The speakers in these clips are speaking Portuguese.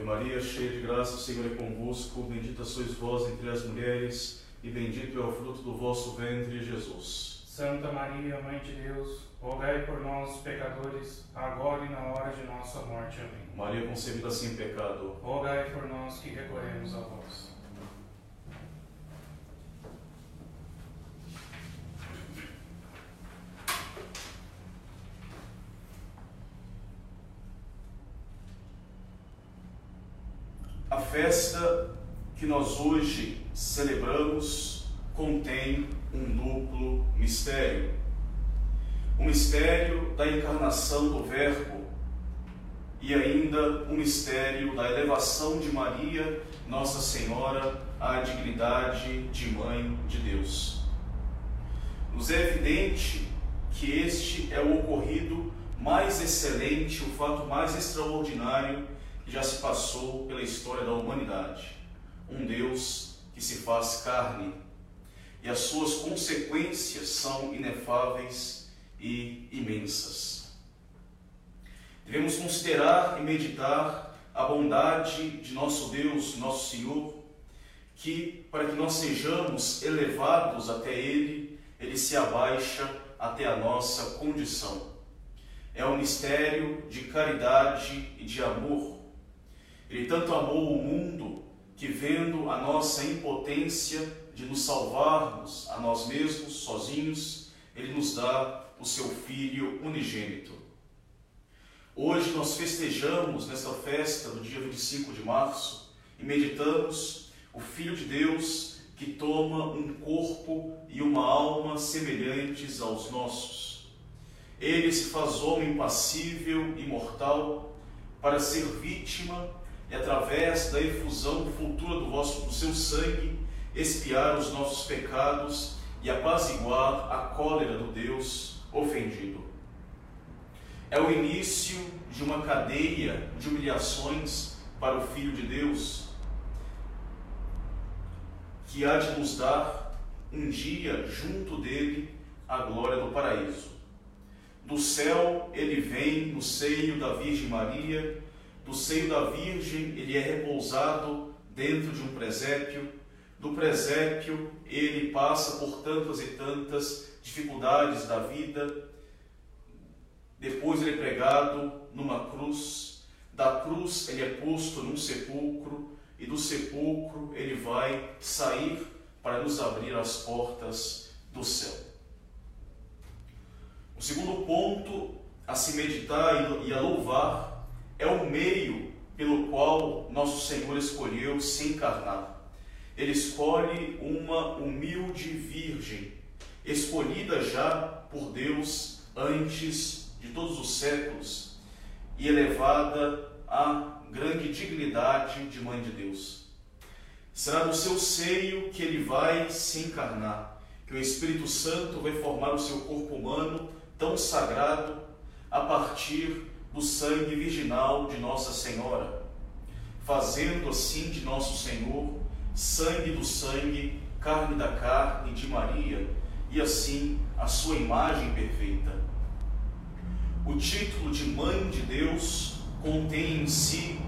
Ave Maria, cheia de graça, o Senhor é convosco. Bendita sois vós entre as mulheres, e bendito é o fruto do vosso ventre, Jesus. Santa Maria, Mãe de Deus, rogai por nós, pecadores, agora e na hora de nossa morte. Amém. Maria concebida sem pecado, rogai por nós que recorremos a vós. A festa que nós hoje celebramos contém um duplo mistério. O mistério da encarnação do Verbo e ainda o mistério da elevação de Maria, Nossa Senhora, à dignidade de Mãe de Deus. Nos é evidente que este é o ocorrido mais excelente, o fato mais extraordinário já se passou pela história da humanidade. Um Deus que se faz carne e as suas consequências são inefáveis e imensas. Devemos considerar e meditar a bondade de nosso Deus, nosso Senhor, que para que nós sejamos elevados até Ele, Ele se abaixa até a nossa condição. É um mistério de caridade e de amor ele tanto amou o mundo que, vendo a nossa impotência de nos salvarmos a nós mesmos, sozinhos, ele nos dá o seu Filho unigênito. Hoje nós festejamos nesta festa do dia 25 de março e meditamos o Filho de Deus que toma um corpo e uma alma semelhantes aos nossos. Ele se faz homem passível e mortal para ser vítima e através da efusão futura do, vosso, do seu sangue, expiar os nossos pecados e apaziguar a cólera do Deus ofendido. É o início de uma cadeia de humilhações para o Filho de Deus, que há de nos dar um dia junto dele a glória do paraíso. Do céu ele vem no seio da Virgem Maria do seio da Virgem ele é repousado dentro de um presépio. Do presépio ele passa por tantas e tantas dificuldades da vida. Depois ele é pregado numa cruz. Da cruz ele é posto num sepulcro. E do sepulcro ele vai sair para nos abrir as portas do céu. O segundo ponto a se meditar e a louvar é o meio pelo qual nosso Senhor escolheu se encarnar. Ele escolhe uma humilde virgem, escolhida já por Deus antes de todos os séculos e elevada à grande dignidade de Mãe de Deus. Será no seu seio que ele vai se encarnar, que o Espírito Santo vai formar o seu corpo humano tão sagrado a partir do sangue virginal de Nossa Senhora, fazendo assim de nosso Senhor sangue do sangue, carne da carne de Maria, e assim a sua imagem perfeita. O título de Mãe de Deus contém em si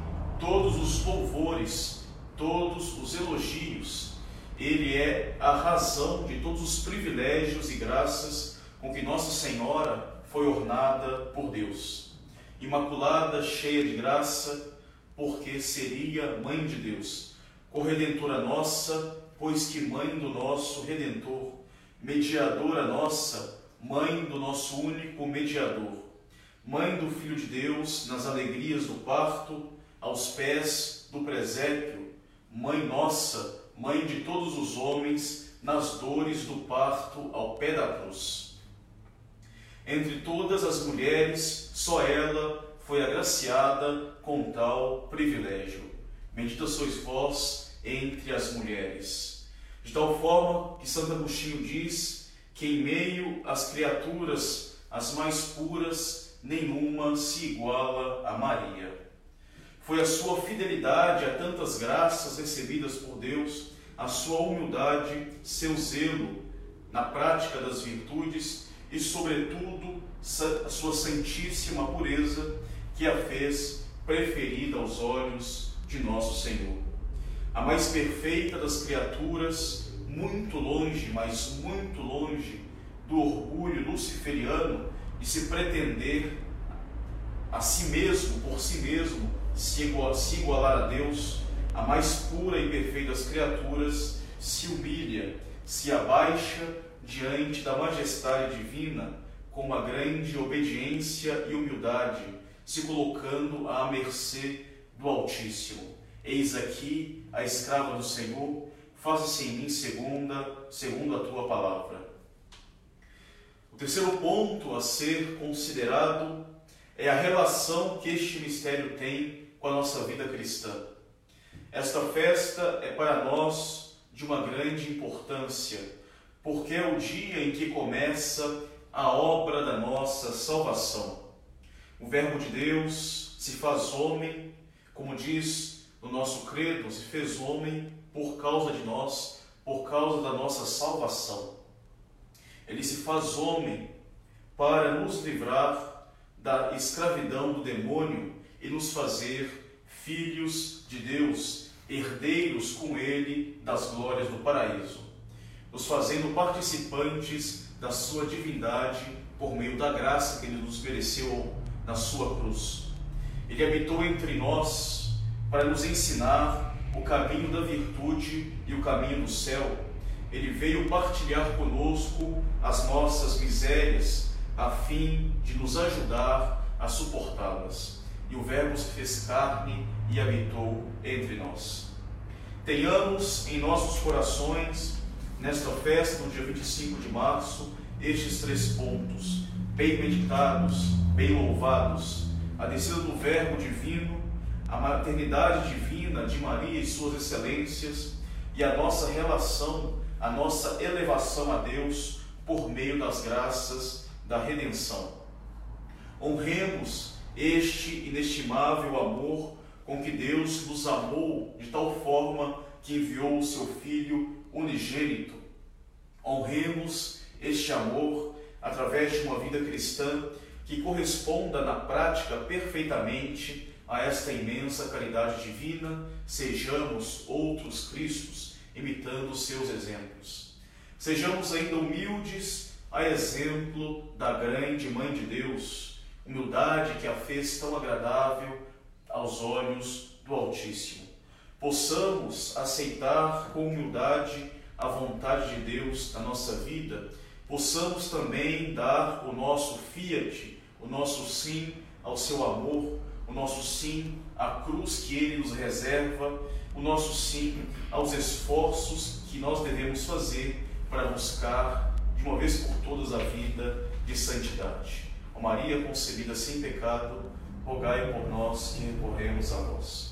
todos os louvores, todos os elogios. Ele é a razão de todos os privilégios e graças com que Nossa Senhora foi ornada por Deus imaculada, cheia de graça, porque seria mãe de Deus, corredentora nossa, pois que mãe do nosso redentor, mediadora nossa, mãe do nosso único mediador, mãe do Filho de Deus nas alegrias do parto, aos pés do presépio, mãe nossa, mãe de todos os homens, nas dores do parto ao pé da cruz. Entre todas as mulheres, só ela foi agraciada com tal privilégio. Bendita sois vós entre as mulheres. De tal forma que Santo Agostinho diz que em meio às criaturas as mais puras, nenhuma se iguala a Maria. Foi a sua fidelidade a tantas graças recebidas por Deus, a sua humildade, seu zelo na prática das virtudes e, sobretudo, a sua santíssima pureza que a fez preferida aos olhos de nosso Senhor. A mais perfeita das criaturas, muito longe, mas muito longe do orgulho luciferiano de se pretender a si mesmo, por si mesmo, se igualar a Deus, a mais pura e perfeita das criaturas se humilha, se abaixa diante da majestade divina com uma grande obediência e humildade, se colocando à mercê do Altíssimo. Eis aqui a escrava do Senhor, faça-se em mim segunda, segundo a tua palavra. O terceiro ponto a ser considerado é a relação que este mistério tem com a nossa vida cristã. Esta festa é para nós de uma grande importância, porque é o dia em que começa a obra da nossa salvação. O Verbo de Deus se faz homem, como diz no nosso credo, se fez homem por causa de nós, por causa da nossa salvação. Ele se faz homem para nos livrar da escravidão do demônio e nos fazer filhos de Deus, herdeiros com ele das glórias do paraíso, nos fazendo participantes da sua divindade por meio da graça que ele nos mereceu na sua cruz. Ele habitou entre nós para nos ensinar o caminho da virtude e o caminho do céu. Ele veio partilhar conosco as nossas misérias, a fim de nos ajudar a suportá-las. E o Verbo se fez carne e habitou entre nós. Tenhamos em nossos corações nesta festa, no dia 25 de março, estes três pontos, bem meditados, bem louvados: a descida do Verbo divino, a maternidade divina de Maria e suas excelências, e a nossa relação, a nossa elevação a Deus por meio das graças da redenção. Honremos este inestimável amor com que Deus nos amou de tal forma que enviou o seu Filho unigênito. Honremos este amor através de uma vida cristã que corresponda na prática perfeitamente a esta imensa caridade divina, sejamos outros Cristos, imitando seus exemplos. Sejamos ainda humildes a exemplo da grande Mãe de Deus, humildade que a fez tão agradável aos olhos do Altíssimo. Possamos aceitar com humildade a vontade de Deus na nossa vida, possamos também dar o nosso fiat, o nosso sim ao seu amor, o nosso sim à cruz que ele nos reserva, o nosso sim aos esforços que nós devemos fazer para buscar de uma vez por todas a vida de santidade. Ó Maria concebida sem pecado, rogai por nós que recorremos a vós.